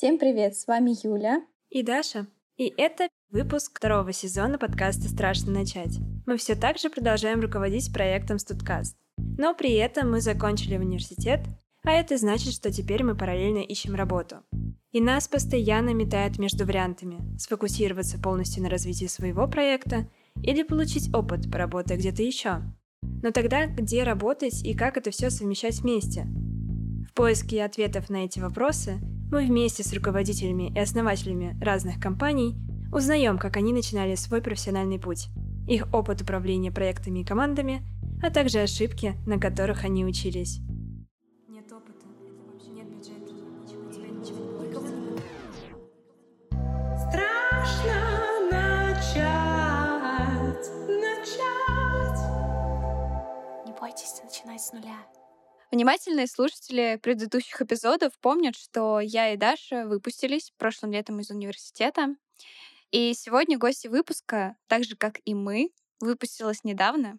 Всем привет, с вами Юля и Даша. И это выпуск второго сезона подкаста «Страшно начать». Мы все так же продолжаем руководить проектом «Студкаст». Но при этом мы закончили университет, а это значит, что теперь мы параллельно ищем работу. И нас постоянно метает между вариантами – сфокусироваться полностью на развитии своего проекта или получить опыт, поработая где-то еще. Но тогда где работать и как это все совмещать вместе? В поиске ответов на эти вопросы мы вместе с руководителями и основателями разных компаний узнаем, как они начинали свой профессиональный путь, их опыт управления проектами и командами, а также ошибки, на которых они учились. Нет опыта, это вообще нет бюджета, ничего тебя ничего никого не Страшно начать, начать. Не бойтесь начинать с нуля. Внимательные слушатели предыдущих эпизодов помнят, что я и Даша выпустились прошлым летом из университета. И сегодня гости выпуска, так же как и мы, выпустилась недавно.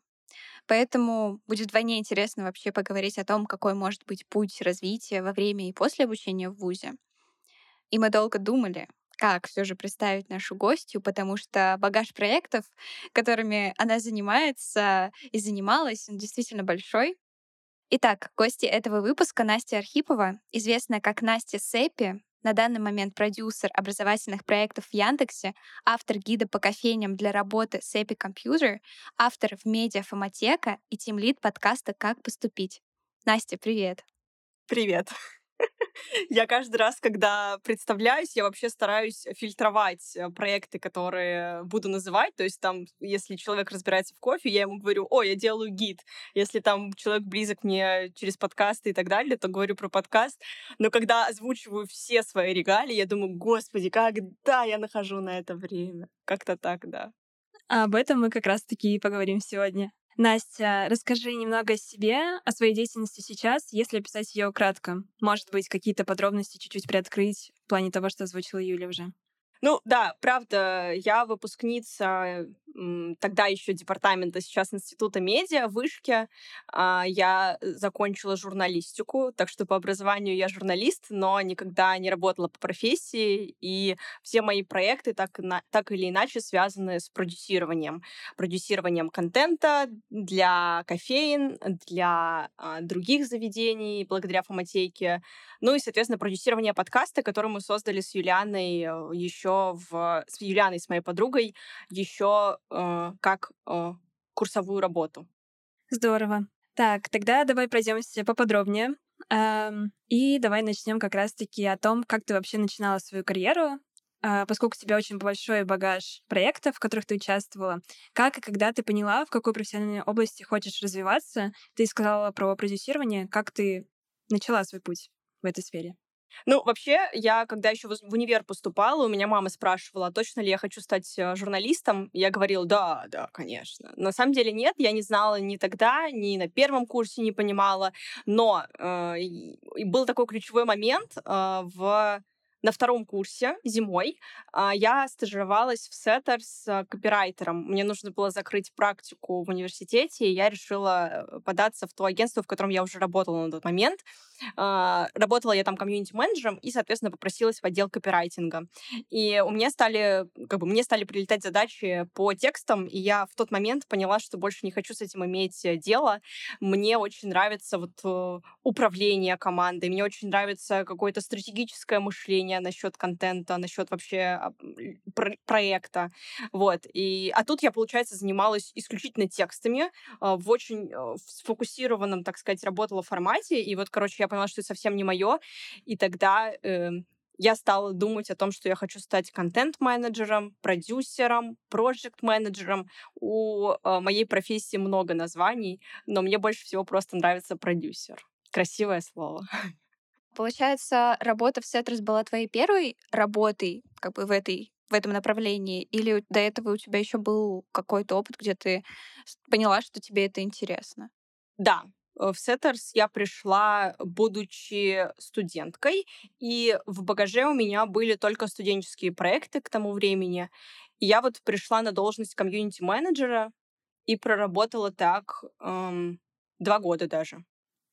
Поэтому будет вдвойне интересно вообще поговорить о том, какой может быть путь развития во время и после обучения в ВУЗе. И мы долго думали, как все же представить нашу гостью, потому что багаж проектов, которыми она занимается и занималась, он действительно большой. Итак, гости этого выпуска Настя Архипова, известная как Настя Сэппи, на данный момент продюсер образовательных проектов в Яндексе, автор гида по кофейням для работы с Epic автор в медиа Фоматека и тимлид подкаста «Как поступить». Настя, привет! Привет! Я каждый раз, когда представляюсь, я вообще стараюсь фильтровать э, проекты, которые буду называть. То есть там, если человек разбирается в кофе, я ему говорю, о, я делаю гид. Если там человек близок мне через подкасты и так далее, то говорю про подкаст. Но когда озвучиваю все свои регалии, я думаю, господи, когда я нахожу на это время? Как-то так, да. А об этом мы как раз-таки и поговорим сегодня. Настя, расскажи немного о себе, о своей деятельности сейчас, если описать ее кратко. Может быть, какие-то подробности чуть-чуть приоткрыть в плане того, что озвучила Юля уже. Ну да, правда, я выпускница тогда еще департамента, сейчас Института медиа, вышки. А, я закончила журналистику, так что по образованию я журналист, но никогда не работала по профессии, и все мои проекты так, так или иначе связаны с продюсированием. Продюсированием контента для кофеин, для а, других заведений, благодаря фоматейке, ну и, соответственно, продюсирование подкаста, который мы создали с Юлианой э, еще в... с Юлианой, с моей подругой, еще э, как э, курсовую работу. Здорово. Так, тогда давай пройдемся поподробнее. Эм, и давай начнем как раз-таки о том, как ты вообще начинала свою карьеру, э, поскольку у тебя очень большой багаж проектов, в которых ты участвовала. Как и когда ты поняла, в какой профессиональной области хочешь развиваться? Ты сказала про продюсирование. Как ты начала свой путь в этой сфере? Ну, вообще, я, когда еще в универ поступала, у меня мама спрашивала, а точно ли я хочу стать э, журналистом. Я говорила, да, да, конечно. На самом деле нет, я не знала ни тогда, ни на первом курсе не понимала. Но э, был такой ключевой момент э, в на втором курсе зимой а, я стажировалась в Сеттер с а, копирайтером. Мне нужно было закрыть практику в университете, и я решила э, податься в то агентство, в котором я уже работала на тот момент. А, работала я там комьюнити-менеджером и, соответственно, попросилась в отдел копирайтинга. И у меня стали, как бы, мне стали прилетать задачи по текстам, и я в тот момент поняла, что больше не хочу с этим иметь э, дело. Мне очень нравится вот э, управление командой, мне очень нравится какое-то стратегическое мышление насчет контента, насчет вообще про проекта. Вот. И, а тут я, получается, занималась исключительно текстами в очень сфокусированном, так сказать, работала формате. И вот, короче, я поняла, что это совсем не мое. И тогда э, я стала думать о том, что я хочу стать контент-менеджером, продюсером, проект-менеджером. У э, моей профессии много названий, но мне больше всего просто нравится продюсер. Красивое слово. Получается, работа в Сетрес была твоей первой работой как бы в этой в этом направлении? Или до этого у тебя еще был какой-то опыт, где ты поняла, что тебе это интересно? Да, Э, в SETTERS я пришла, будучи студенткой, и в багаже у меня были только студенческие проекты к тому времени. Я вот пришла на должность комьюнити-менеджера и проработала так эм, два года даже.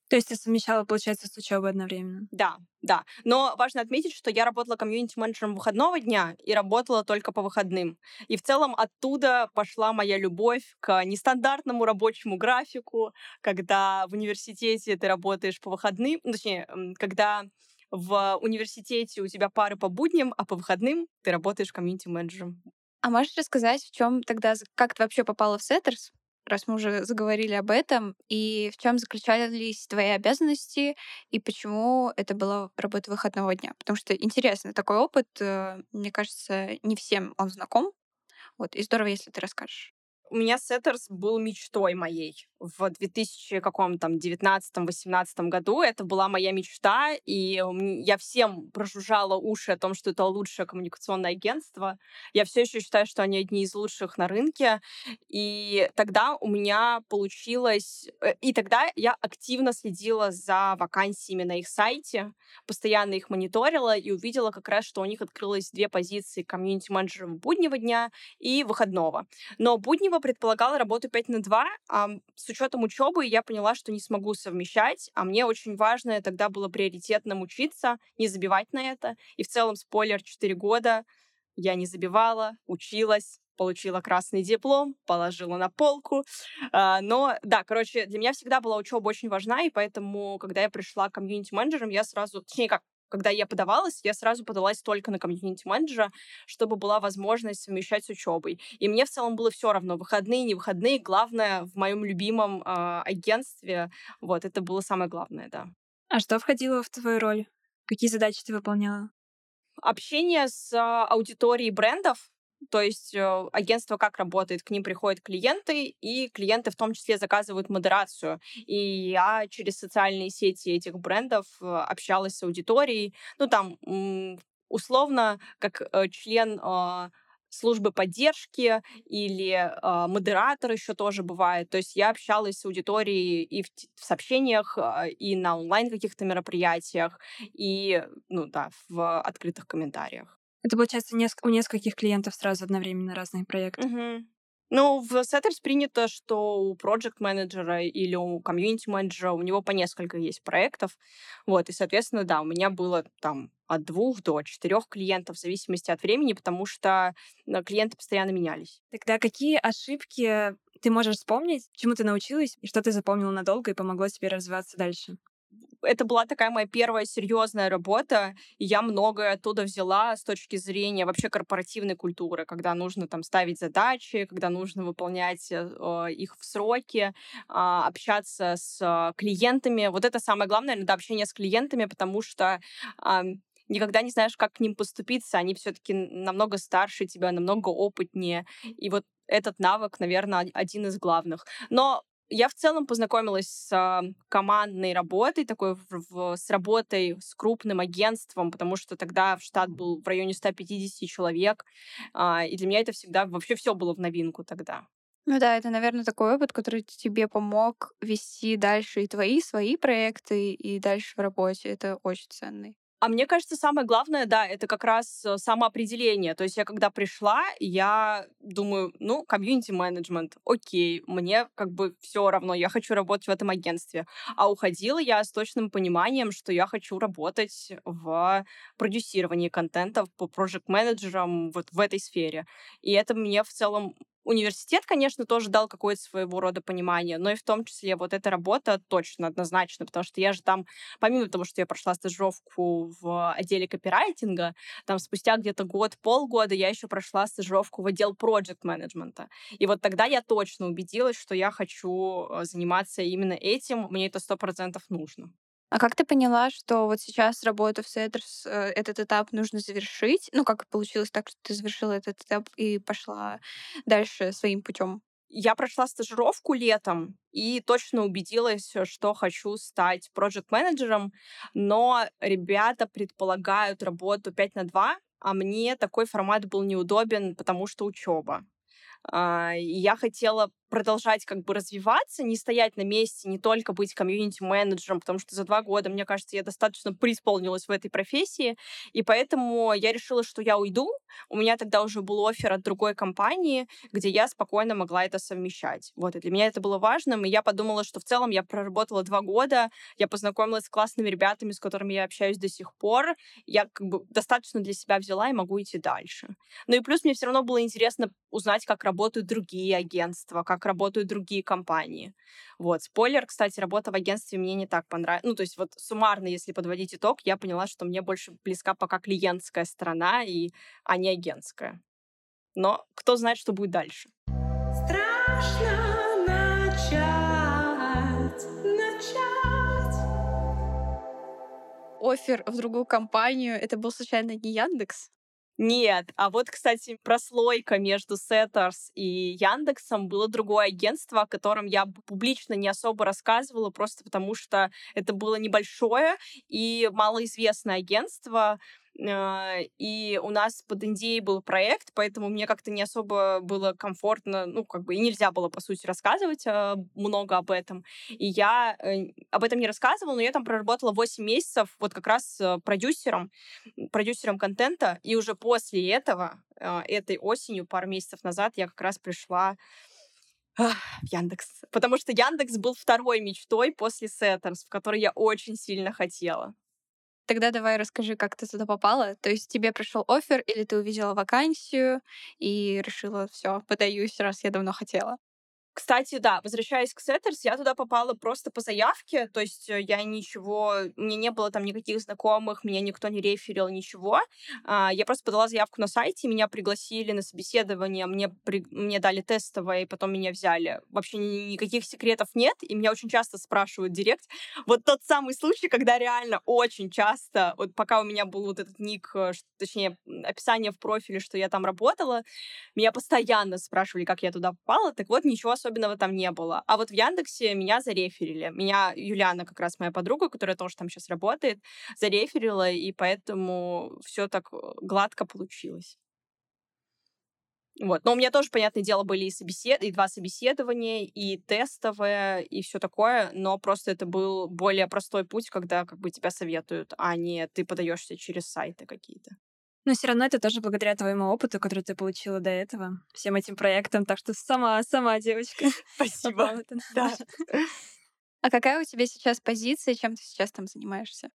То есть ты совмещала, получается, с учебой одновременно? Да, да. Но важно отметить, что я работала комьюнити-менеджером выходного дня и работала только по выходным. И в целом оттуда пошла моя любовь к нестандартному рабочему графику, когда в университете ты работаешь по выходным, ну, точнее, когда в университете у тебя пары по будням, а по выходным ты работаешь комьюнити-менеджером. А можешь рассказать, в чем тогда, как ты вообще попала в SETTERS? Раз мы уже заговорили об этом, и в чем заключались твои обязанности, и почему это была работа выходного дня? Потому что интересно, такой опыт, э, мне кажется, не всем он знаком. Вот, и здорово, если ты расскажешь. У меня SETTERS был мечтой моей в 2000 каком там 19-18 году. Это была моя мечта, и я всем прожужжала уши о том, что это лучшее коммуникационное агентство. Я все еще считаю, что они одни из лучших на рынке. И тогда у меня получилось... Э, и тогда я активно следила за вакансиями на их сайте, постоянно их мониторила и увидела как раз, что у них открылось две позиции комьюнити-менеджера буднего дня и выходного. Но буднего предполагала работу 5 на 2, а с учетом учебы я поняла, что не смогу совмещать, а мне очень важно тогда было приоритетно учиться, не забивать на это. И в целом, спойлер, 4 года я не забивала, училась, получила красный диплом, положила на полку. А, но да, короче, для меня всегда была учеба очень важна, и поэтому, когда я пришла комьюнити-менеджером, я сразу, точнее как, когда я подавалась, я сразу подалась только на комьюнити-менеджера, чтобы была возможность совмещать с учебой. И мне в целом было все равно, выходные, не выходные. Главное, в моем любимом э, агентстве, вот, это было самое главное, да. А что входило в твою роль? Какие задачи ты выполняла? Общение с аудиторией брендов, то есть э, агентство как работает? К ним приходят клиенты, и клиенты в том числе заказывают модерацию. И я через социальные сети этих брендов э, общалась с аудиторией. Ну, там, условно, как э, член службы поддержки или э, модератор еще тоже бывает. То есть я общалась с аудиторией и в, в сообщениях, и на онлайн каких-то мероприятиях, и, ну да, в открытых комментариях. Это получается неск- у нескольких клиентов сразу одновременно разные проекты. Угу. Ну, в Setters принято, что у проект менеджера или у комьюнити менеджера у него по несколько есть проектов. Вот, и, соответственно, да, у меня было там от двух до четырех клиентов в зависимости от времени, потому что э, клиенты постоянно менялись. Тогда какие ошибки ты можешь вспомнить, чему ты научилась, и что ты запомнила надолго и помогло тебе развиваться дальше? Это была такая моя первая серьезная работа, и я многое оттуда взяла с точки зрения вообще корпоративной культуры, когда нужно там ставить задачи, когда нужно выполнять э, их в сроки, э, общаться с клиентами. Вот это самое главное, иногда общение с клиентами, потому что э, никогда не знаешь, как к ним поступиться. Они все-таки намного старше тебя, намного опытнее. И вот этот навык, наверное, один из главных. Но я в целом познакомилась с а, командной работой, такой в, с работой с крупным агентством, потому что тогда в штат был в районе 150 человек, а, и для меня это всегда вообще все было в новинку тогда. Ну да, это, наверное, такой опыт, который тебе помог вести дальше и твои, свои проекты, и дальше в работе. Это очень ценный. А мне кажется, самое главное, да, это как раз э, самоопределение. То есть я когда пришла, я думаю, ну, комьюнити-менеджмент, окей, мне как бы все равно, я хочу работать в этом агентстве. А уходила я с точным пониманием, что я хочу работать в продюсировании контента по проект-менеджерам вот в этой сфере. И это мне в целом Университет, конечно, тоже дал какое-то своего рода понимание, но и в том числе вот эта работа точно, однозначно, потому что я же там, помимо того, что я прошла стажировку в отделе копирайтинга, там спустя где-то год, полгода я еще прошла стажировку в отдел проект менеджмента. И вот тогда я точно убедилась, что я хочу э, заниматься именно этим, мне это сто процентов нужно. А как ты поняла, что вот сейчас работу в Сеттерс, э, этот этап нужно завершить? Ну, как получилось так, что ты завершила этот этап и пошла дальше своим путем? Я прошла стажировку летом и точно убедилась, что хочу стать проект-менеджером, но ребята предполагают работу 5 на 2, а мне такой формат был неудобен, потому что учеба. А, я хотела продолжать как бы развиваться, не стоять на месте, не только быть комьюнити-менеджером, потому что за два года, мне кажется, я достаточно преисполнилась в этой профессии, и поэтому я решила, что я уйду. У меня тогда уже был офер от другой компании, где я спокойно могла это совмещать. Вот, и для меня это было важным, и я подумала, что в целом я проработала два года, я познакомилась с классными ребятами, с которыми я общаюсь до сих пор, я как бы достаточно для себя взяла и могу идти дальше. Ну и плюс мне все равно было интересно узнать, как работают другие агентства, как работают другие компании. Вот, спойлер, кстати, работа в агентстве мне не так понравилась. Ну, то есть вот суммарно, если подводить итог, я поняла, что мне больше близка пока клиентская сторона, и, а не агентская. Но кто знает, что будет дальше. Страшно начать, начать. Офер в другую компанию, это был случайно не Яндекс? Нет, а вот, кстати, прослойка между Setters и Яндексом было другое агентство, о котором я публично не особо рассказывала, просто потому что это было небольшое и малоизвестное агентство, и у нас под Индией был проект, поэтому мне как-то не особо было комфортно, ну, как бы и нельзя было, по сути, рассказывать а, много об этом. И я э, об этом не рассказывала, но я там проработала 8 месяцев вот как раз э, продюсером, продюсером контента, и уже после этого, а, этой осенью, пару месяцев назад, я как раз пришла Яндекс. Потому что Яндекс был второй мечтой после Сеттерс, в который я очень сильно хотела. Тогда давай расскажи, как ты туда попала. То есть тебе пришел офер, или ты увидела вакансию и решила, все, подаюсь, раз я давно хотела? Кстати, да, возвращаясь к SETTERS, я туда попала просто по заявке, то есть э, я ничего, меня не было там никаких знакомых, меня никто не реферил, ничего. А, я просто подала заявку на сайте, меня пригласили на собеседование, мне, при, мне дали тестовое, и потом меня взяли. Вообще никаких секретов нет, и меня очень часто спрашивают директ. Вот тот самый случай, когда реально очень часто, вот пока у меня был вот этот ник, э, точнее, описание в профиле, что я там работала, меня постоянно спрашивали, как я туда попала, так вот, ничего особенного особенного там не было. А вот в Яндексе меня зареферили. Меня Юлиана, как раз моя подруга, которая тоже там сейчас работает, зареферила, и поэтому все так э, гладко получилось. Вот. Но у меня тоже, понятное дело, были и, собесед... и два собеседования, и тестовое, и все такое, но просто это был более простой путь, когда как бы тебя советуют, а не ты подаешься через сайты какие-то. Но все равно это тоже благодаря твоему опыту, который ты получила до этого, всем этим проектам. Так что сама, сама девочка. Спасибо. Да. А какая у тебя сейчас позиция, чем ты сейчас там занимаешься?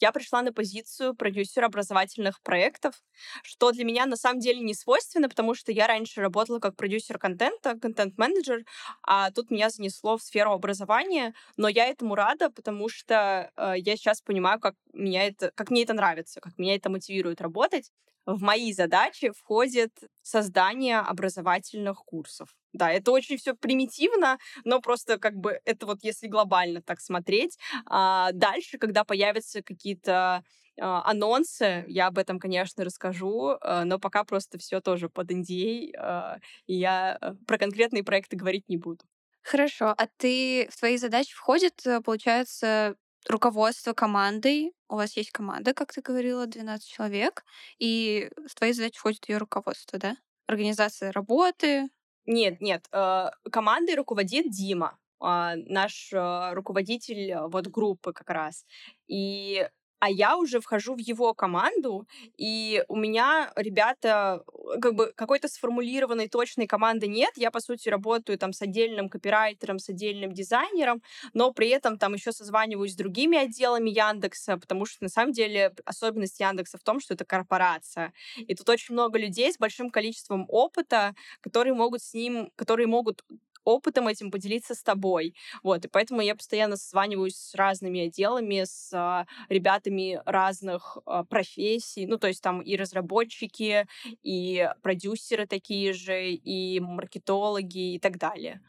Я пришла на позицию продюсера образовательных проектов, что для меня на самом деле не свойственно, потому что я раньше работала как продюсер контента, контент-менеджер, а тут меня занесло в сферу образования, но я этому рада, потому что э, я сейчас понимаю, как, меня это, как мне это нравится, как меня это мотивирует работать в мои задачи входит создание образовательных курсов. Да, это очень все примитивно, но просто как бы это вот если глобально так смотреть. А дальше, когда появятся какие-то а, анонсы, я об этом, конечно, расскажу, а, но пока просто все тоже под NDA, а, и я э, про конкретные проекты говорить не буду. Хорошо, а ты в твои задачи входит, э, получается, руководство командой. У вас есть команда, как ты говорила, 12 человек, и в твои задачи входит ее руководство, да? Организация работы. Нет, нет, э, командой руководит Дима, э, наш э, руководитель э, вот группы как раз. И а я уже вхожу в его команду, и у меня ребята, э, как бы какой-то сформулированной точной команды нет. Я, по сути, работаю там с отдельным копирайтером, с отдельным дизайнером, но при этом там еще созваниваюсь с другими отделами Яндекса, потому что на самом деле особенность Яндекса в том, что это корпорация. И тут очень много людей с большим количеством опыта, которые могут с ним, которые могут опытом этим поделиться с тобой. Вот, и поэтому я постоянно созваниваюсь с разными отделами, с а, ребятами разных а, профессий, ну, то есть там и разработчики, и продюсеры такие же, и маркетологи и так далее.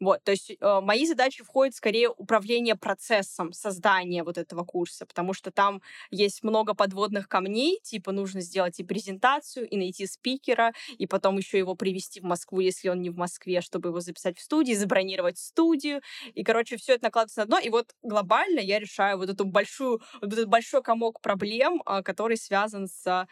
Вот, то есть э, мои задачи входят скорее управление процессом создания вот этого курса, потому что там есть много подводных камней, типа нужно сделать и презентацию, и найти спикера, и потом еще его привести в Москву, если он не в Москве, чтобы его записать в студии, забронировать студию, и, короче, все это накладывается на одно, и вот глобально я решаю вот эту большую, вот этот большой комок проблем, э, который связан с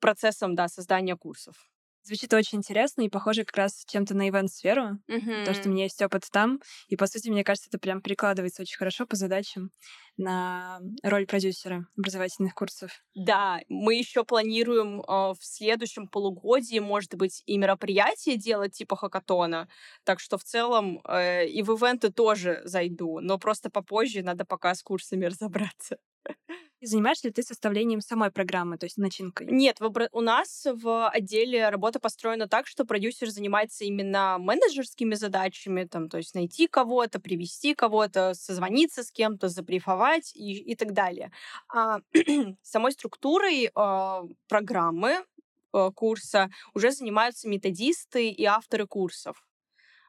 процессом, да, создания курсов. Звучит очень интересно и похоже как раз чем-то на ивент-сферу. То, что у меня есть опыт там. И, по сути, мне кажется, это прям прикладывается очень хорошо по задачам на роль продюсера образовательных курсов. Да, мы еще планируем э, в следующем полугодии, может быть, и мероприятие делать типа хакатона. Так что в целом э, и в ивенты тоже зайду, но просто попозже надо пока с курсами разобраться. Занимаешься ли ты составлением самой программы, то есть начинкой? Нет, в у нас в отделе работа построена так, что продюсер занимается именно менеджерскими задачами, там, то есть найти кого-то, привести кого-то, созвониться с кем-то, забрифовать и, и так далее. А самой структурой э, программы э, курса уже занимаются методисты и авторы курсов.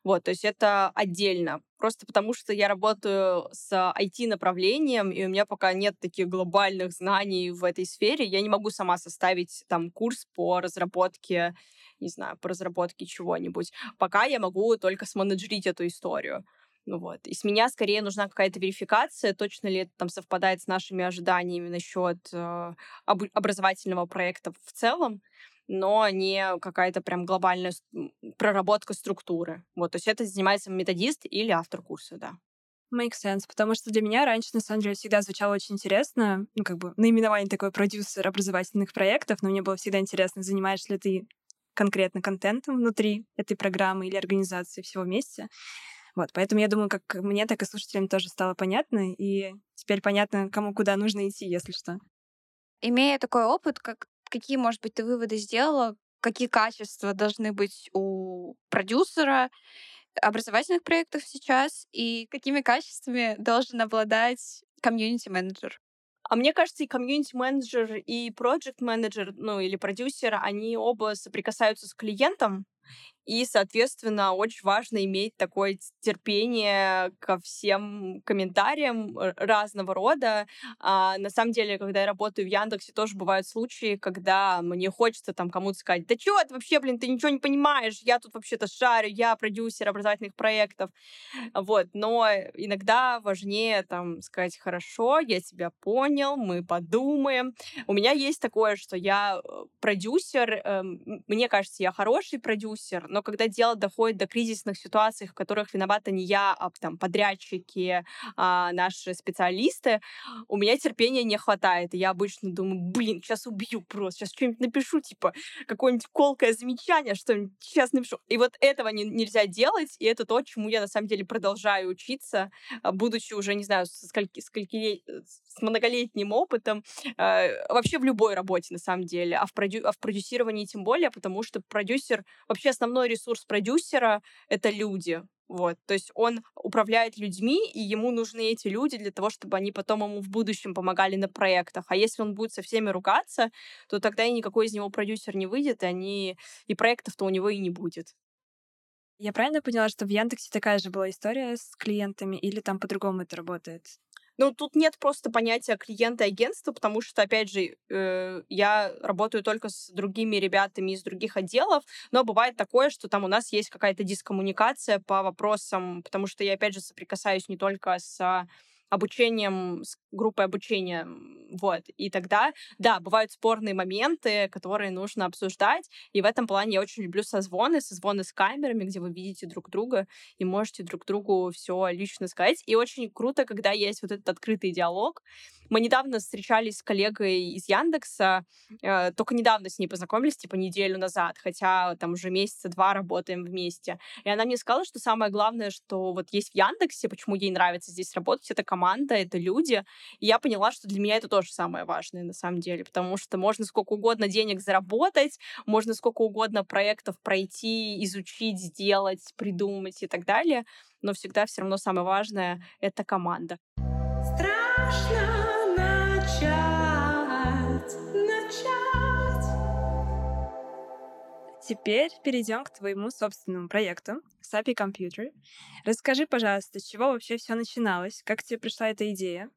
Вот, то есть это отдельно. Просто потому что я работаю с IT-направлением, и у меня пока нет таких глобальных знаний в этой сфере, я не могу сама составить там курс по разработке, не знаю, по разработке чего-нибудь. Пока я могу только сменеджерить эту историю. Ну вот. И с меня скорее нужна какая-то верификация, точно ли это там совпадает с нашими ожиданиями насчет э, об- образовательного проекта в целом но не какая-то прям глобальная проработка структуры. Вот, то есть это занимается методист или автор курса, да. Make sense, потому что для меня раньше, на самом деле, всегда звучало очень интересно, ну, как бы, наименование такой продюсер образовательных проектов, но мне было всегда интересно, занимаешься ли ты конкретно контентом внутри этой программы или организации всего вместе. Вот, поэтому я думаю, как мне, так и слушателям тоже стало понятно, и теперь понятно, кому куда нужно идти, если что. Имея такой опыт, как какие, может быть, ты выводы сделала, какие качества должны быть у продюсера образовательных проектов сейчас и какими качествами должен обладать комьюнити-менеджер? А мне кажется, и комьюнити-менеджер, и проект-менеджер, ну или продюсер, они оба соприкасаются с клиентом, и, соответственно, очень важно иметь такое терпение ко всем комментариям разного рода. А, на самом деле, когда я работаю в Яндексе, тоже бывают случаи, когда мне хочется там кому-то сказать, да чё это вообще, блин, ты ничего не понимаешь, я тут вообще-то шарю, я продюсер образовательных проектов. Вот, но иногда важнее там сказать, хорошо, я тебя понял, мы подумаем. У меня есть такое, что я э, продюсер, эм, мне кажется, я хороший продюсер, но когда дело доходит до кризисных ситуаций, в которых виновата не я, а там подрядчики, а, наши специалисты, у меня терпения не хватает. И я обычно думаю, блин, сейчас убью просто, сейчас что-нибудь напишу, типа, какое-нибудь колкое замечание, что сейчас напишу. И вот этого не, нельзя делать, и это то, чему я на самом деле продолжаю учиться, а, будучи уже, не знаю, с, скольки, скольки, э, с многолетним опытом, э, вообще в любой работе, на самом деле, а в, продю, а в продюсировании тем более, потому что продюсер, вообще основной основной ресурс продюсера — это люди. Вот, то есть он управляет людьми, и ему нужны эти люди для того, чтобы они потом ему в будущем помогали на проектах. А если он будет со всеми ругаться, то тогда и никакой из него продюсер не выйдет, и, они... и проектов-то у него и не будет. Я правильно поняла, что в Яндексе такая же была история с клиентами, или там по-другому это работает? Ну, тут нет просто понятия клиента агентства, потому что, опять же, э, я работаю только с другими ребятами из других отделов, но бывает такое, что там у нас есть какая-то дискоммуникация по вопросам, потому что я, опять же, соприкасаюсь не только с обучением, с группой обучения, вот. И тогда, да, бывают спорные моменты, которые нужно обсуждать, и в этом плане я очень люблю созвоны, созвоны с камерами, где вы видите друг друга и можете друг другу все лично сказать. И очень круто, когда есть вот этот открытый диалог. Мы недавно встречались с коллегой из Яндекса, э, только недавно с ней познакомились, типа неделю назад, хотя там уже месяца два работаем вместе. И она мне сказала, что самое главное, что вот есть в Яндексе, почему ей нравится здесь работать, это команда, это люди. И я поняла, что для меня это тоже самое важное на самом деле, потому что можно сколько угодно денег заработать, можно сколько угодно проектов пройти, изучить, сделать, придумать и так далее, но всегда все равно самое важное — это команда. Теперь перейдем к твоему собственному проекту Sapi Computer. Расскажи, пожалуйста, с чего вообще все начиналось, как тебе пришла эта идея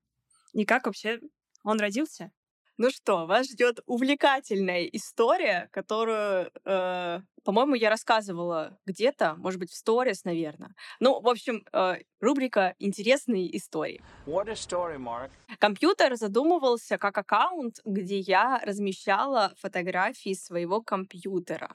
и как вообще он родился? Ну что, вас ждет увлекательная история, которую, э, по-моему, я рассказывала где-то, может быть, в сторис, наверное. Ну, в общем, э, рубрика «Интересные истории». What a story, Mark. Компьютер задумывался как аккаунт, где я размещала фотографии своего компьютера.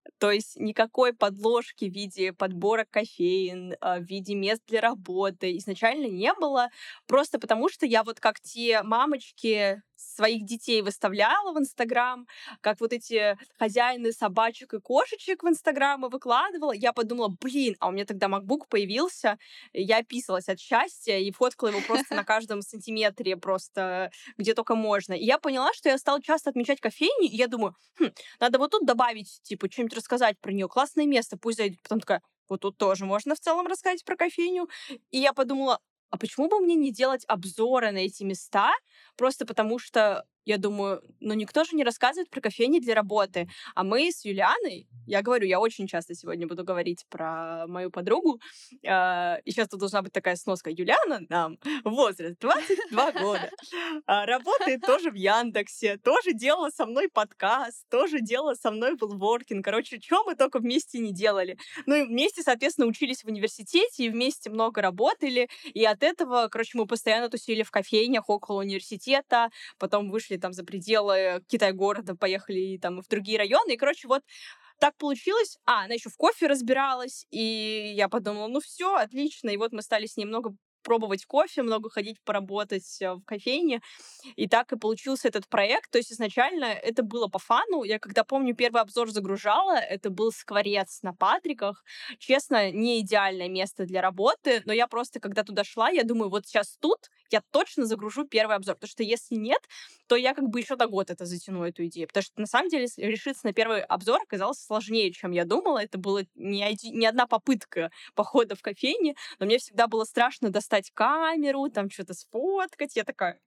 То есть никакой подложки в виде подбора кофеин, а, в виде мест для работы изначально не было, просто потому что я вот как те мамочки своих детей выставляла в Инстаграм, как вот эти хозяины собачек и кошечек в Инстаграм выкладывала, я подумала, блин, а у меня тогда MacBook появился, я описалась от счастья и фоткала его просто на каждом сантиметре, просто где только можно. И я поняла, что я стала часто отмечать кофейни, и я думаю, хм, надо вот тут добавить, типа, что-нибудь рассказать про нее, классное место, пусть зайдет. Потом такая, вот тут тоже можно в целом рассказать про кофейню. И я подумала, а почему бы мне не делать обзоры на эти места, просто потому что я думаю, ну никто же не рассказывает про кофейни для работы. А мы с Юлианой, я говорю, я очень часто сегодня буду говорить про мою подругу, э, и сейчас тут должна быть такая сноска. Юлиана нам возраст 22 года, э, работает тоже в Яндексе, тоже делала со мной подкаст, тоже делала со мной был воркинг. Короче, что мы только вместе не делали. Ну и вместе, соответственно, учились в университете, и вместе много работали, и от этого, короче, мы постоянно тусили в кофейнях около университета, потом вышли вышли там за пределы Китай-города, поехали там в другие районы. И, короче, вот так получилось. А, она еще в кофе разбиралась, и я подумала, ну все, отлично. И вот мы стали с ней много пробовать кофе, много ходить поработать э, в кофейне. И так и получился этот проект. То есть изначально это было по фану. Я когда помню, первый обзор загружала, это был скворец на Патриках. Честно, не идеальное место для работы, но я просто, когда туда шла, я думаю, вот сейчас тут я точно загружу первый обзор. Потому что если нет, то я как бы еще до год это затяну, эту идею. Потому что на самом деле решиться на первый обзор оказалось сложнее, чем я думала. Это была не, не одна попытка похода в кофейне, но мне всегда было страшно достать камеру, там что-то сфоткать. Я такая,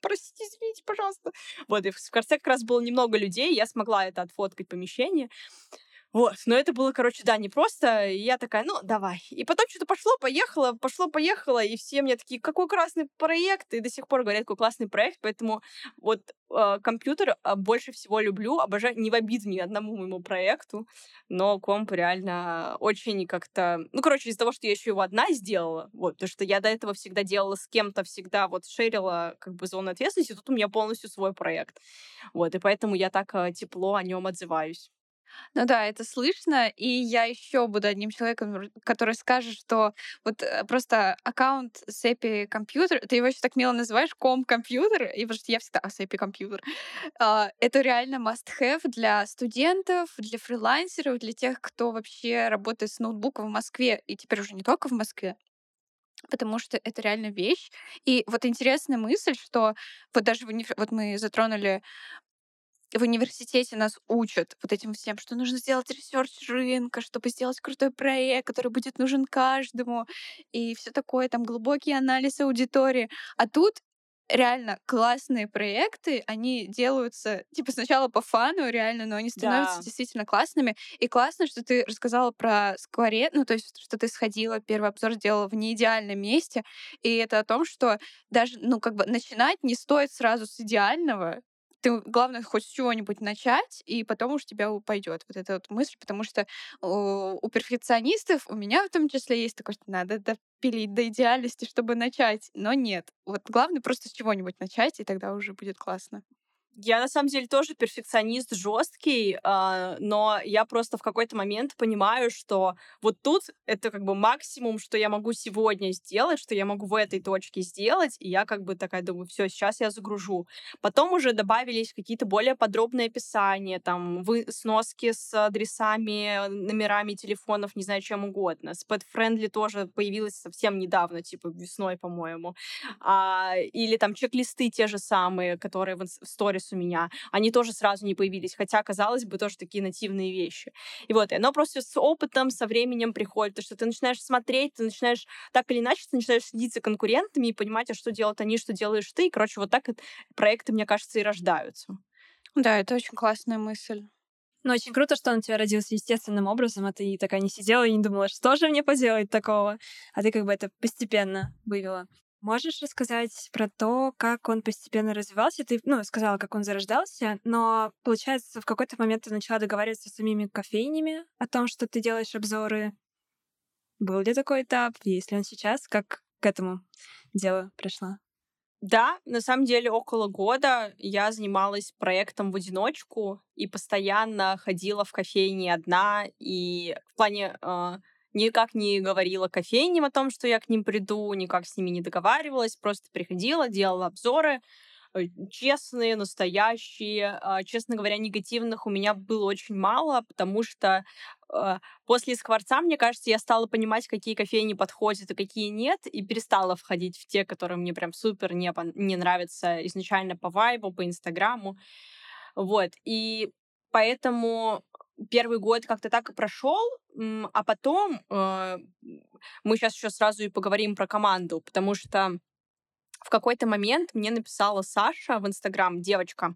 простите, извините, пожалуйста. Вот, и в конце как раз было немного людей, я смогла это отфоткать помещение. Вот, но это было, короче, да, не просто. И я такая, ну, давай. И потом что-то пошло, поехало, пошло, поехало, и все мне такие, какой классный проект, и до сих пор говорят, какой классный проект, поэтому вот э, компьютер э, больше всего люблю, обожаю, не в обиду ни одному моему проекту, но комп реально очень как-то... Ну, короче, из-за того, что я еще его одна сделала, вот, потому что я до этого всегда делала с кем-то, всегда вот шерила как бы зону ответственности, тут у меня полностью свой проект. Вот, и поэтому я так э, тепло о нем отзываюсь. Ну да, это слышно, и я еще буду одним человеком, который скажет, что вот э, просто аккаунт с Эпи компьютер, ты его еще так мило называешь, ком компьютер, и потому что я всегда с Эпи компьютер. А, это реально must-have для студентов, для фрилансеров, для тех, кто вообще работает с ноутбуком в Москве, и теперь уже не только в Москве, потому что это реально вещь. И вот интересная мысль, что вот даже вот мы затронули в университете нас учат вот этим всем, что нужно сделать research рынка, чтобы сделать крутой проект, который будет нужен каждому, и все такое, там глубокий анализ аудитории. А тут реально классные проекты, они делаются, типа, сначала по фану, реально, но они становятся да. действительно классными. И классно, что ты рассказала про скворе, ну, то есть, что ты сходила, первый обзор сделала в неидеальном месте, и это о том, что даже, ну, как бы начинать не стоит сразу с идеального, ты, главное, хоть с чего-нибудь начать, и потом уж тебя пойдет вот эта вот мысль, потому что у, у перфекционистов, у меня в том числе есть такое, что надо допилить до идеальности, чтобы начать, но нет. Вот главное просто с чего-нибудь начать, и тогда уже будет классно. Я на самом деле тоже перфекционист жесткий, э, но я просто в какой-то момент понимаю, что вот тут это как бы максимум, что я могу сегодня сделать, что я могу в этой точке сделать, и я как бы такая думаю, все, сейчас я загружу. Потом уже добавились какие-то более подробные описания, там вы, сноски с адресами, номерами телефонов, не знаю, чем угодно. С Friendly тоже появилось совсем недавно, типа весной, по-моему. А, или там чек-листы те же самые, которые в, в сторис у меня, они тоже сразу не появились, хотя, казалось бы, тоже такие нативные вещи. И вот, и оно просто с опытом, со временем приходит, то что ты начинаешь смотреть, ты начинаешь так или иначе, ты начинаешь следить за конкурентами и понимать, а что делают они, что делаешь ты, и, короче, вот так проекты, мне кажется, и рождаются. Да, это очень классная мысль. Ну, очень круто, что он у тебя родился естественным образом, а ты такая не сидела и не думала, что же мне поделать такого, а ты как бы это постепенно вывела. Можешь рассказать про то, как он постепенно развивался? Ты, ну, сказала, как он зарождался, но, получается, в какой-то момент ты начала договариваться с самими кофейнями о том, что ты делаешь обзоры. Был ли такой этап? Есть ли он сейчас? Как к этому делу пришла? Да, на самом деле около года я занималась проектом в одиночку и постоянно ходила в кофейни одна, и в плане э, никак не говорила кофейням о том, что я к ним приду, никак с ними не договаривалась, просто приходила, делала обзоры, э, честные, настоящие. А, честно говоря, негативных у меня было очень мало, потому что э, после скворца, мне кажется, я стала понимать, какие кофейни подходят и какие нет, и перестала входить в те, которые мне прям супер не, не нравятся изначально по вайбу, по инстаграму. Вот. И поэтому первый год как-то так и прошел, а потом э, мы сейчас еще сразу и поговорим про команду, потому что в какой-то момент мне написала Саша в Инстаграм, девочка,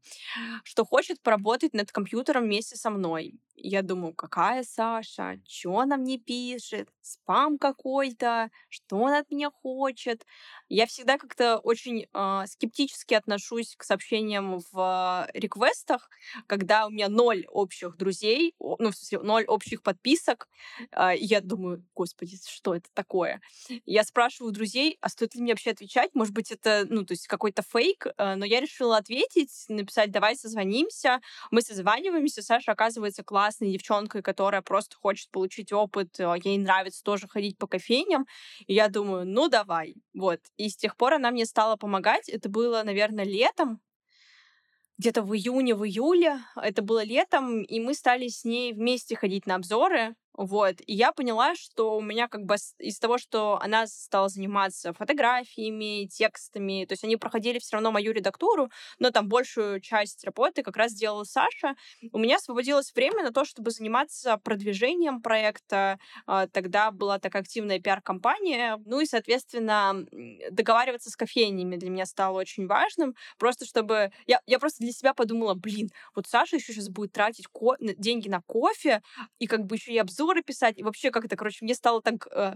что хочет поработать над компьютером вместе со мной. Я думаю, какая Саша? Что она мне пишет? Спам какой-то? Что она от меня хочет? Я всегда как-то очень э, скептически отношусь к сообщениям в реквестах, когда у меня ноль общих друзей, ну, в смысле, ноль общих подписок. Э, я думаю, господи, что это такое? Я спрашиваю друзей, а стоит ли мне вообще отвечать? Может быть, это, ну, то есть какой-то фейк? Э, но я решила ответить, написать, давай созвонимся. Мы созваниваемся, Саша оказывается классной девчонкой, которая просто хочет получить опыт, а, ей нравится тоже ходить по кофейням. И я думаю, ну давай. Вот. И с тех пор она мне стала помогать. Это было, наверное, летом, где-то в июне, в июле. Это было летом, и мы стали с ней вместе ходить на обзоры. Вот. И я поняла, что у меня как бы из того, что она стала заниматься фотографиями, текстами, то есть они проходили все равно мою редактуру, но там большую часть работы как раз делала Саша. У меня освободилось время на то, чтобы заниматься продвижением проекта. А, тогда была такая активная пиар-компания. Ну и, соответственно, договариваться с кофейнями для меня стало очень важным. Просто чтобы... Я, я просто для себя подумала, блин, вот Саша еще сейчас будет тратить ко... деньги на кофе, и как бы еще и обзор обзоры писать. И вообще как-то, короче, мне стало так... Э,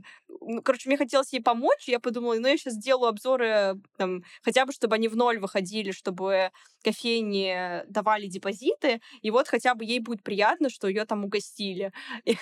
короче, мне хотелось ей помочь, и я подумала, ну, я сейчас сделаю обзоры, там, хотя бы, чтобы они в ноль выходили, чтобы кофейни давали депозиты, и вот хотя бы ей будет приятно, что ее там угостили. И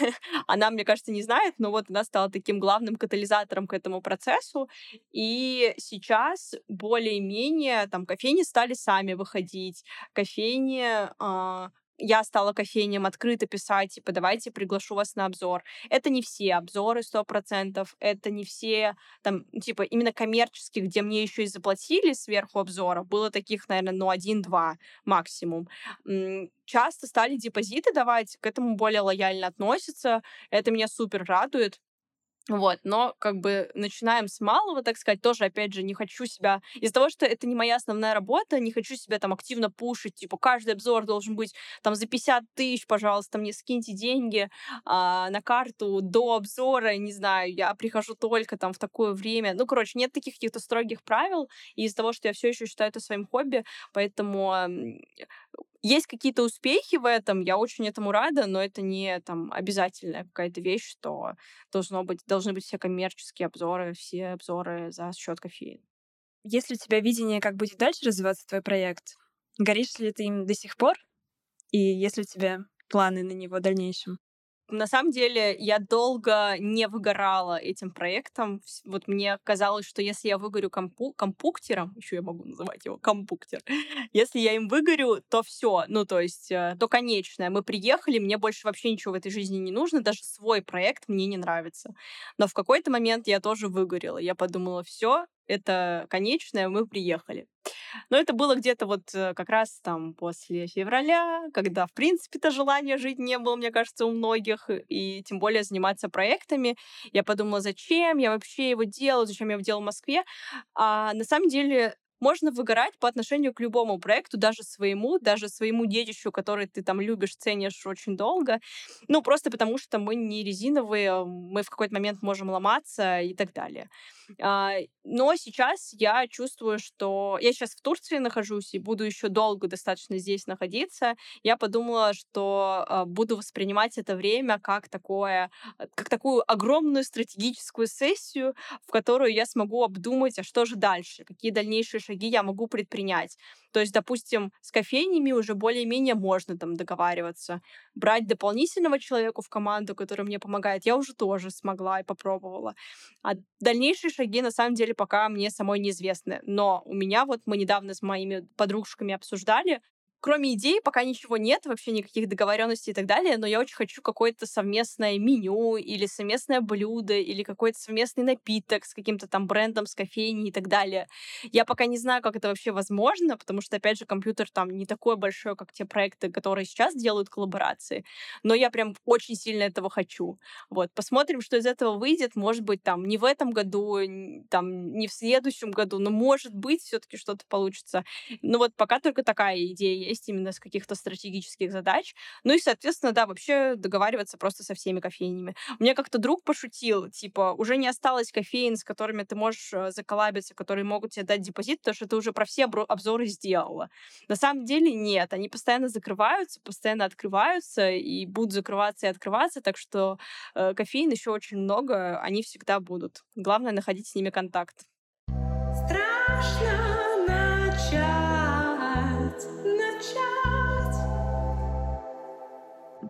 она, мне кажется, не знает, но вот она стала таким главным катализатором к этому процессу, и сейчас более-менее там кофейни стали сами выходить, кофейни э, я стала кофейням открыто писать, типа, давайте приглашу вас на обзор. Это не все обзоры, сто процентов, это не все, там, типа, именно коммерческие, где мне еще и заплатили сверху обзора, было таких, наверное, ну, один-два максимум. Часто стали депозиты давать, к этому более лояльно относятся, это меня супер радует. Вот, но как бы начинаем с малого, так сказать, тоже, опять же, не хочу себя... Из-за того, что это не моя основная работа, не хочу себя там активно пушить, типа, каждый обзор должен быть там за 50 тысяч, пожалуйста, мне скиньте деньги а, на карту до обзора, не знаю, я прихожу только там в такое время. Ну, короче, нет таких каких-то строгих правил, и из-за того, что я все еще считаю это своим хобби, поэтому есть какие-то успехи в этом, я очень этому рада, но это не там обязательная какая-то вещь, что должно быть, должны быть все коммерческие обзоры, все обзоры за счет кофеина. Есть ли у тебя видение, как будет дальше развиваться твой проект? Горишь ли ты им до сих пор? И есть ли у тебя планы на него в дальнейшем? На самом деле, я долго не выгорала этим проектом. Вот мне казалось, что если я выгорю компу компуктером, еще я могу называть его компуктер, если я им выгорю, то все, ну то есть, э, то конечное. Мы приехали, мне больше вообще ничего в этой жизни не нужно, даже свой проект мне не нравится. Но в какой-то момент я тоже выгорела. Я подумала, все, это конечное, мы приехали. Но это было где-то вот э, как раз там после февраля, когда, в принципе-то, желания жить не было, мне кажется, у многих, и тем более заниматься проектами. Я подумала, зачем я вообще его делаю, зачем я его делаю в Москве. А на самом деле можно выгорать по отношению к любому проекту, даже своему, даже своему детищу, который ты там любишь, ценишь очень долго. Ну, просто потому что мы не резиновые, мы в какой-то момент можем ломаться и так далее. А, но сейчас я чувствую, что я сейчас в Турции нахожусь и буду еще долго достаточно здесь находиться. Я подумала, что а, буду воспринимать это время как такое, а, как такую огромную стратегическую сессию, в которую я смогу обдумать, а что же дальше, какие дальнейшие шаги шаги я могу предпринять. То есть, допустим, с кофейнями уже более-менее можно там договариваться. Брать дополнительного человека в команду, который мне помогает, я уже тоже смогла и попробовала. А дальнейшие шаги, на самом деле, пока мне самой неизвестны. Но у меня вот мы недавно с моими подружками обсуждали, кроме идей пока ничего нет, вообще никаких договоренностей и так далее, но я очень хочу какое-то совместное меню или совместное блюдо или какой-то совместный напиток с каким-то там брендом, с кофейней и так далее. Я пока не знаю, как это вообще возможно, потому что, опять же, компьютер там не такой большой, как те проекты, которые сейчас делают коллаборации, но я прям очень сильно этого хочу. Вот, посмотрим, что из этого выйдет. Может быть, там не в этом году, там не в следующем году, но может быть все-таки что-то получится. Но вот пока только такая идея есть именно с каких-то стратегических задач. Ну и, соответственно, да, вообще договариваться просто со всеми кофейнями. Меня как-то друг пошутил, типа, уже не осталось кофеин, с которыми ты можешь э, заколабиться, которые могут тебе дать депозит, потому что ты уже про все обзоры сделала. На самом деле нет, они постоянно закрываются, постоянно открываются и будут закрываться и открываться, так что э, кофеин еще очень много, они всегда будут. Главное находить с ними контакт. Страшно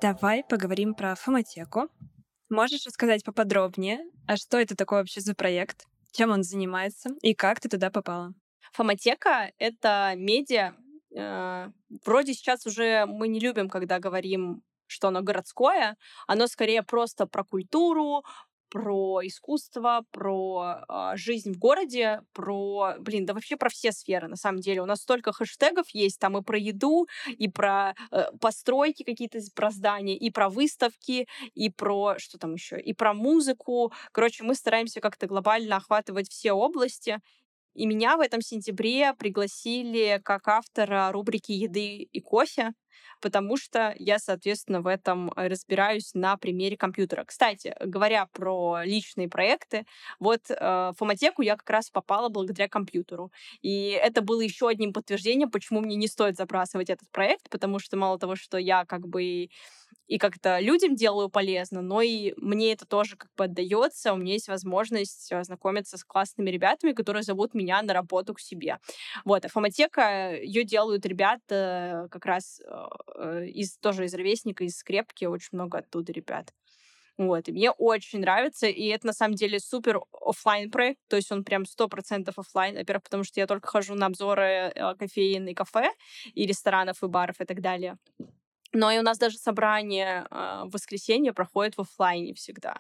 Давай поговорим про фоматеку. Можешь рассказать поподробнее, а что это такое вообще за проект, чем он занимается и как ты туда попала? Фоматека — это медиа. Э, вроде сейчас уже мы не любим, когда говорим что оно городское, оно скорее просто про культуру, про искусство, про э, жизнь в городе, про, блин, да вообще про все сферы, на самом деле. У нас столько хэштегов есть, там и про еду, и про э, постройки какие-то, про здания, и про выставки, и про, что там еще, и про музыку. Короче, мы стараемся как-то глобально охватывать все области. И меня в этом сентябре пригласили как автора рубрики «Еды и кофе», потому что я, соответственно, в этом э, разбираюсь на примере компьютера. Кстати, говоря про личные проекты, вот э, Фоматеку я как раз попала благодаря компьютеру. И это было еще одним подтверждением, почему мне не стоит забрасывать этот проект, потому что мало того, что я как бы и как-то людям делаю полезно, но и мне это тоже как бы отдается. У меня есть возможность ознакомиться с классными ребятами, которые зовут меня на работу к себе. Вот, а фоматека, ее делают ребята как раз э, из, тоже из ровесника, из скрепки, очень много оттуда ребят. Вот, и мне очень нравится, и это на самом деле супер офлайн проект, то есть он прям сто процентов офлайн, во-первых, потому что я только хожу на обзоры э, кофеин и кафе, и ресторанов, и баров, и так далее. Но и у нас даже собрание э, в воскресенье проходит в офлайне всегда.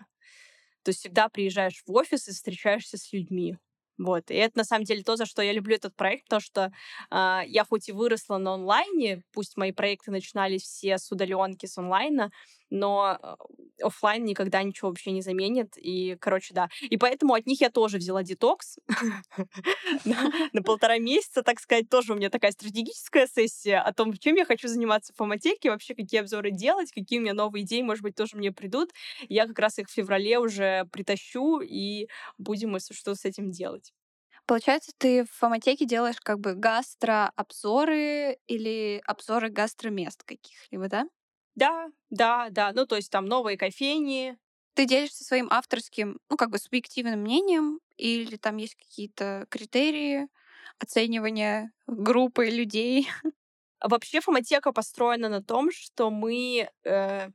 То есть всегда приезжаешь в офис и встречаешься с людьми. Вот. И это на самом деле то, за что я люблю этот проект, потому что э, я хоть и выросла на онлайне, пусть мои проекты начинались все с удаленки, с онлайна, но э, офлайн никогда ничего вообще не заменит. И, короче, да. И поэтому от них я тоже взяла детокс на полтора месяца, так сказать, тоже у меня такая стратегическая сессия о том, чем я хочу заниматься в фоматеке, вообще какие обзоры делать, какие у меня новые идеи, может быть, тоже мне придут. Я как раз их в феврале уже притащу, и будем, что, с этим делать. Получается, ты в фоматеке делаешь как бы гастрообзоры или обзоры гастромест каких-либо, да? Да, да, да. Ну, то есть там новые кофейни. Ты делишься своим авторским, ну, как бы субъективным мнением, или там есть какие-то критерии оценивания группы людей? Вообще фоматека построена на том, что мы э,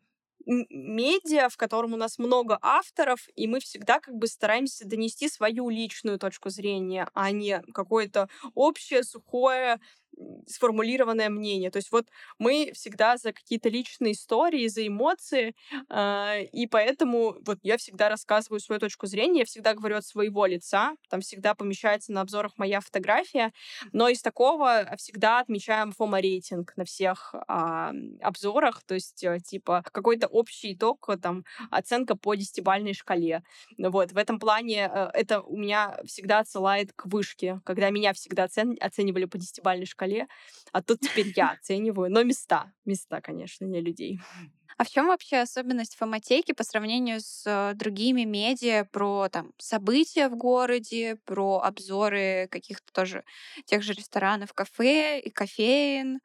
медиа, в котором у нас много авторов, и мы всегда как бы стараемся донести свою личную точку зрения, а не какое-то общее, сухое сформулированное мнение. То есть вот мы всегда за какие-то личные истории, за эмоции, э, и поэтому вот я всегда рассказываю свою точку зрения, я всегда говорю от своего лица, там всегда помещается на обзорах моя фотография, но из такого всегда отмечаем фома-рейтинг на всех э, обзорах, то есть э, типа какой-то общий итог, там оценка по десятибальной шкале. Вот, в этом плане э, это у меня всегда отсылает к вышке, когда меня всегда оцен... оценивали по десятибальной шкале, шкале, а тут теперь я оцениваю. Но места, места, конечно, не людей. А в чем вообще особенность фоматеки по сравнению с э, другими медиа про там события в городе, про обзоры каких-то тоже тех же ресторанов, кафе и кофеин?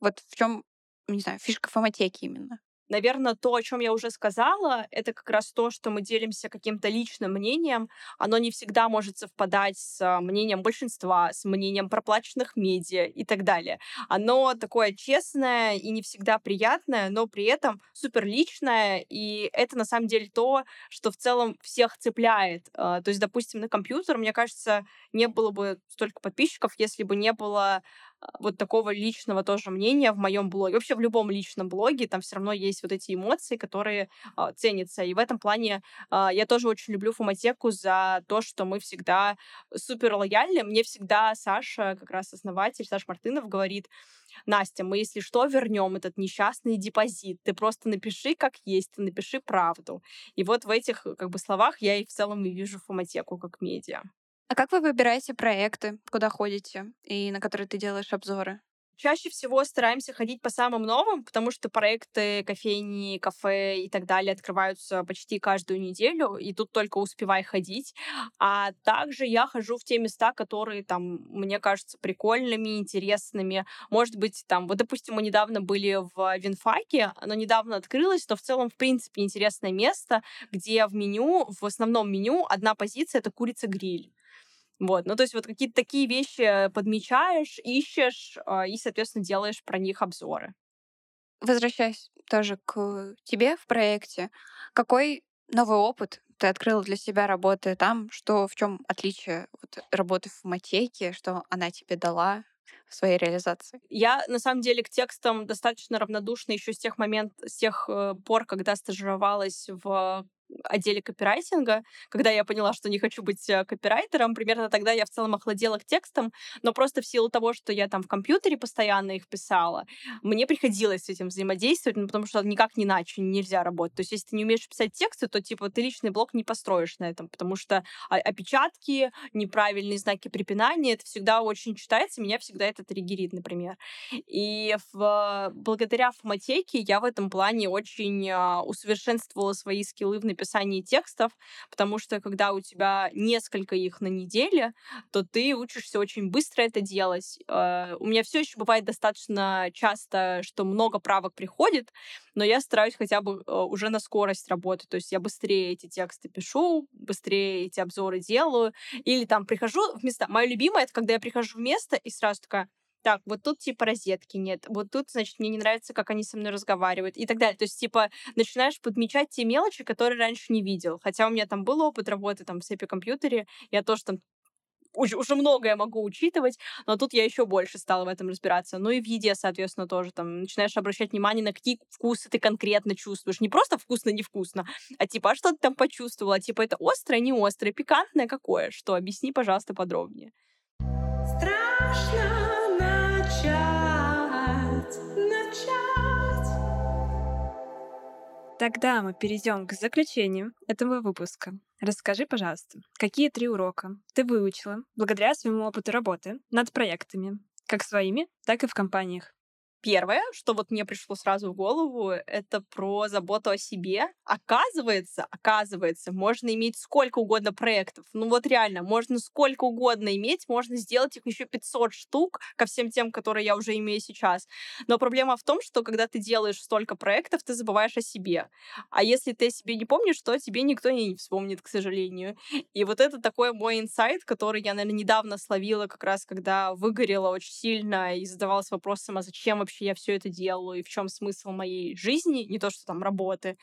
Вот в чем, не знаю, фишка фоматеки именно? Наверное, то, о чем я уже сказала, это как раз то, что мы делимся каким-то личным мнением. Оно не всегда может совпадать с мнением большинства, с мнением проплаченных медиа и так далее. Оно такое честное и не всегда приятное, но при этом супер личное, и это на самом деле то, что в целом всех цепляет. А, то есть, допустим, на компьютер, мне кажется, не было бы столько подписчиков, если бы не было а, вот такого личного тоже мнения в моем блоге. Вообще в любом личном блоге там все равно есть вот эти эмоции, которые э, ценятся. И в этом плане э, я тоже очень люблю Фоматеку за то, что мы всегда супер лояльны. Мне всегда Саша, как раз основатель, Саша Мартынов говорит, Настя, мы, если что, вернем этот несчастный депозит. Ты просто напиши, как есть, напиши правду. И вот в этих как бы словах я и в целом и вижу Фоматеку как медиа. А как вы выбираете проекты, куда ходите и на которые ты делаешь обзоры? Чаще всего стараемся ходить по самым новым, потому что проекты кофейни, кафе и так далее открываются почти каждую неделю, и тут только успевай ходить. А также я хожу в те места, которые там мне кажутся прикольными, интересными. Может быть, там, вот, допустим, мы недавно были в Винфаке, оно недавно открылось, но в целом, в принципе, интересное место, где в меню, в основном меню одна позиция — это курица-гриль. Вот, ну то есть вот какие-то такие вещи подмечаешь, ищешь э, и, соответственно, делаешь про них обзоры. Возвращаясь тоже к тебе в проекте, какой новый опыт ты открыла для себя работы там, что в чем отличие вот, работы в матейке, что она тебе дала в своей реализации? Я, на самом деле, к текстам достаточно равнодушна еще с тех моментов, с тех э, пор, когда стажировалась в отделе копирайтинга, когда я поняла, что не хочу быть э, копирайтером, примерно тогда я в целом охладела к текстам, но просто в силу того, что я там в компьютере постоянно их писала, мне приходилось с этим взаимодействовать, ну, потому что никак не иначе нельзя работать. То есть, если ты не умеешь писать тексты, то, типа, ты личный блог не построишь на этом, потому что опечатки, неправильные знаки препинания, это всегда очень читается, меня всегда это триггерит, например. И в, благодаря фоматеке я в этом плане очень а, усовершенствовала свои скиллы в написании текстов, потому что когда у тебя несколько их на неделе, то ты учишься очень быстро это делать. Э, у меня все еще бывает достаточно часто, что много правок приходит, но я стараюсь хотя бы э, уже на скорость работать. То есть я быстрее эти тексты пишу, быстрее эти обзоры делаю. Или там прихожу в места. Мое любимое — это когда я прихожу в место и сразу такая, так, вот тут типа розетки нет, вот тут, значит, мне не нравится, как они со мной разговаривают и так далее. То есть, типа, начинаешь подмечать те мелочи, которые раньше не видел. Хотя у меня там был опыт работы там в SAP компьютере, я тоже там уже, уже многое могу учитывать, но тут я еще больше стала в этом разбираться. Ну и в еде, соответственно, тоже там начинаешь обращать внимание, на какие вкусы ты конкретно чувствуешь. Не просто вкусно-невкусно, а типа, а что ты там почувствовала? Типа, это острое, не острое, пикантное какое? Что? Объясни, пожалуйста, подробнее. Страшно начать, начать. Тогда мы перейдем к заключению этого выпуска. Расскажи, пожалуйста, какие три урока ты выучила благодаря своему опыту работы над проектами, как своими, так и в компаниях? Первое, что вот мне пришло сразу в голову, это про заботу о себе. Оказывается, оказывается, можно иметь сколько угодно проектов. Ну вот реально, можно сколько угодно иметь, можно сделать их еще 500 штук ко всем тем, которые я уже имею сейчас. Но проблема в том, что когда ты делаешь столько проектов, ты забываешь о себе. А если ты о себе не помнишь, то тебе никто не вспомнит, к сожалению. И вот это такой мой инсайт, который я, наверное, недавно словила как раз, когда выгорела очень сильно и задавалась вопросом, а зачем вообще вообще я все это делаю, и в чем смысл моей жизни, не то, что там работы.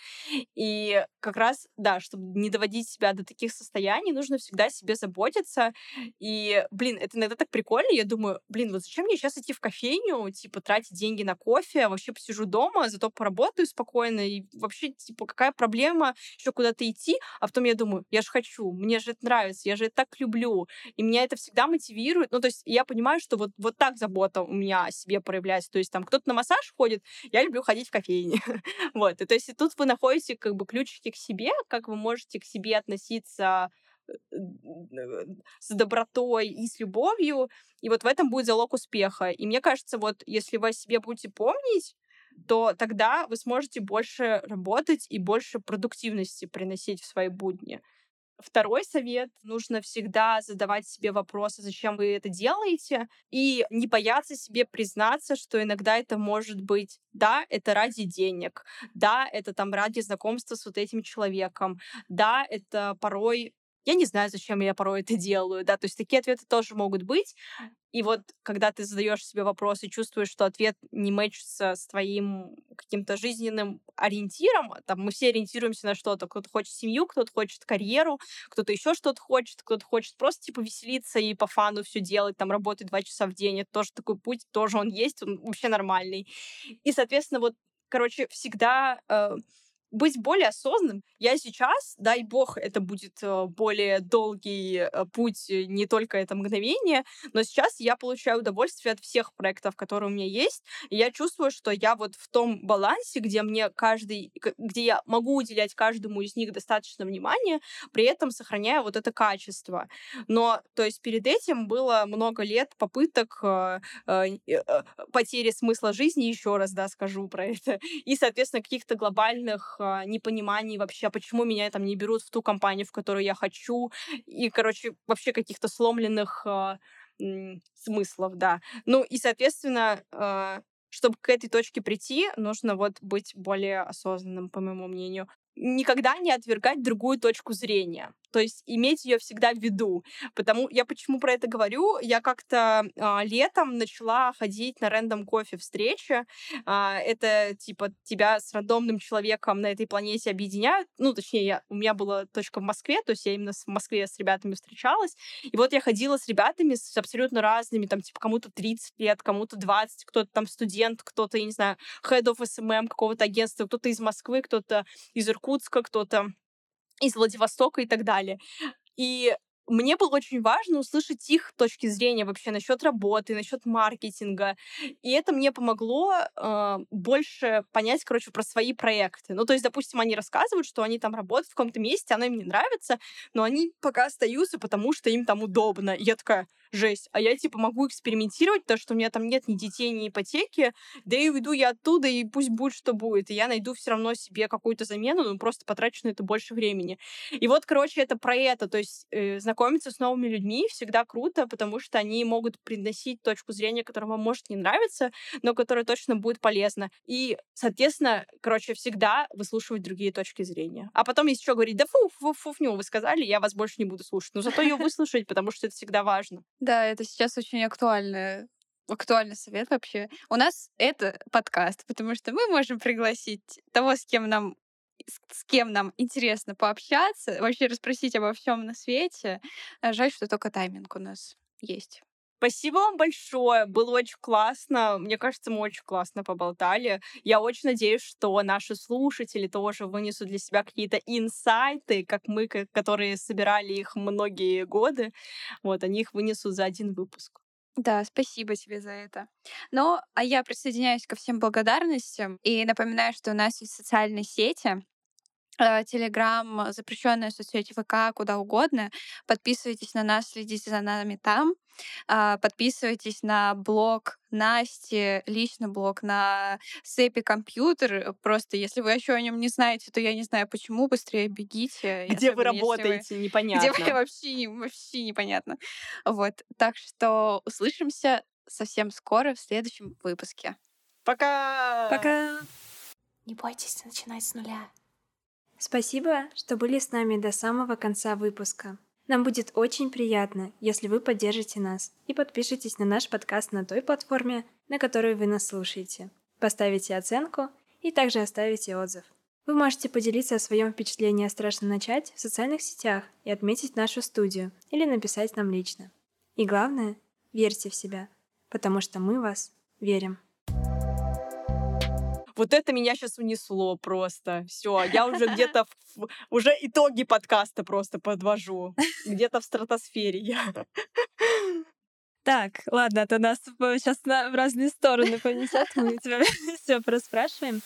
И как раз, да, чтобы не доводить себя до таких состояний, нужно всегда себе заботиться. И, блин, это иногда так прикольно. Я думаю, блин, вот зачем мне сейчас идти в кофейню, типа, тратить деньги на кофе, а вообще посижу дома, зато поработаю спокойно, и вообще, типа, какая проблема еще куда-то идти? А потом я думаю, я же хочу, мне же это нравится, я же это так люблю, и меня это всегда мотивирует. Ну, то есть я понимаю, что вот, вот так забота у меня о себе проявляется. То есть там кто-то на массаж ходит, я люблю ходить в кофейне. вот. И, то есть тут вы находите как бы ключики к себе, как вы можете к себе относиться э, с добротой и с любовью, и вот в этом будет залог успеха. И мне кажется, вот если вы о себе будете помнить, то тогда вы сможете больше работать и больше продуктивности приносить в свои будни. Второй совет. Нужно всегда задавать себе вопросы, зачем вы это делаете, и не бояться себе признаться, что иногда это может быть, да, это ради денег, да, это там ради знакомства с вот этим человеком, да, это порой я не знаю, зачем я порой это делаю, да, то есть такие ответы тоже могут быть. И вот когда ты задаешь себе вопрос и чувствуешь, что ответ не мэчится с твоим каким-то жизненным ориентиром, там мы все ориентируемся на что-то, кто-то хочет семью, кто-то хочет карьеру, кто-то еще что-то хочет, кто-то хочет просто типа веселиться и по фану все делать, там работать два часа в день, это тоже такой путь, тоже он есть, он вообще нормальный. И, соответственно, вот, короче, всегда э, быть более осознанным. Я сейчас, дай бог, это будет э, более долгий э, путь, э, не только это мгновение, но сейчас я получаю удовольствие от всех проектов, которые у меня есть, и я чувствую, что я вот в том балансе, где мне каждый, где я могу уделять каждому из них достаточно внимания, при этом сохраняя вот это качество. Но, то есть перед этим было много лет попыток потери смысла жизни, еще раз, да, скажу про это, и, соответственно, каких-то глобальных непониманий вообще, почему меня там не берут в ту компанию, в которую я хочу, и, короче, вообще каких-то сломленных э, смыслов, да. Ну и, соответственно, э, чтобы к этой точке прийти, нужно вот быть более осознанным, по моему мнению. Никогда не отвергать другую точку зрения. То есть иметь ее всегда в виду. Потому я почему про это говорю? Я как-то э, летом начала ходить на рандом кофе встречи. Э, это типа тебя с рандомным человеком на этой планете объединяют. Ну, точнее, я, у меня была точка в Москве, то есть я именно в Москве с ребятами встречалась. И вот я ходила с ребятами с абсолютно разными, там, типа, кому-то 30 лет, кому-то 20, кто-то там студент, кто-то, я не знаю, head of SMM какого-то агентства, кто-то из Москвы, кто-то из Иркутска, кто-то из Владивостока и так далее. И мне было очень важно услышать их точки зрения вообще насчет работы, насчет маркетинга. И это мне помогло э, больше понять, короче, про свои проекты. Ну, то есть, допустим, они рассказывают, что они там работают в каком-то месте, оно им не нравится, но они пока остаются, потому что им там удобно. И я такая, жесть. А я, типа, могу экспериментировать, потому что у меня там нет ни детей, ни ипотеки, да и уйду я оттуда, и пусть будет, что будет. И я найду все равно себе какую-то замену, но просто потрачу на это больше времени. И вот, короче, это про это. То есть э, знакомиться с новыми людьми всегда круто, потому что они могут приносить точку зрения, которая вам может не нравиться, но которая точно будет полезна. И, соответственно, короче, всегда выслушивать другие точки зрения. А потом, если что, говорить, да фу, фу, фу, фу, вы сказали, я вас больше не буду слушать. Но зато ее выслушать, потому что это всегда важно. Да, это сейчас очень актуально актуальный совет вообще. У нас это подкаст, потому что мы можем пригласить того, с кем нам с кем нам интересно пообщаться, вообще расспросить обо всем на свете. Жаль, что только тайминг у нас есть. Спасибо вам большое. Было очень классно. Мне кажется, мы очень классно поболтали. Я очень надеюсь, что наши слушатели тоже вынесут для себя какие-то инсайты, как мы, которые собирали их многие годы. Вот, они их вынесут за один выпуск. Да, спасибо тебе за это. Ну, а я присоединяюсь ко всем благодарностям и напоминаю, что у нас есть социальные сети. Телеграм, запрещенная соцсеть ВК, куда угодно. Подписывайтесь на нас, следите за нами там. А, подписывайтесь на блог Насти, лично блог на Сэпи компьютер. Просто если вы еще о нем не знаете, то я не знаю почему. Быстрее бегите. Где вы работаете, вы... непонятно. Где вы вообще, вообще непонятно. Вот. Так что услышимся совсем скоро в следующем выпуске. Пока! Пока! Не бойтесь начинать с нуля. Спасибо, что были с нами до самого конца выпуска. Нам будет очень приятно, если вы поддержите нас и подпишитесь на наш подкаст на той платформе, на которой вы нас слушаете. Поставите оценку и также оставите отзыв. Вы можете поделиться о своем впечатлении о «Страшно начать» в социальных сетях и отметить нашу студию или написать нам лично. И главное, верьте в себя, потому что мы вас верим. Вот это меня сейчас унесло просто. Все, я уже где-то в, уже итоги подкаста просто подвожу. Где-то в стратосфере я. Так, ладно, то нас сейчас на, в разные стороны понесет. Мы тебя все проспрашиваем.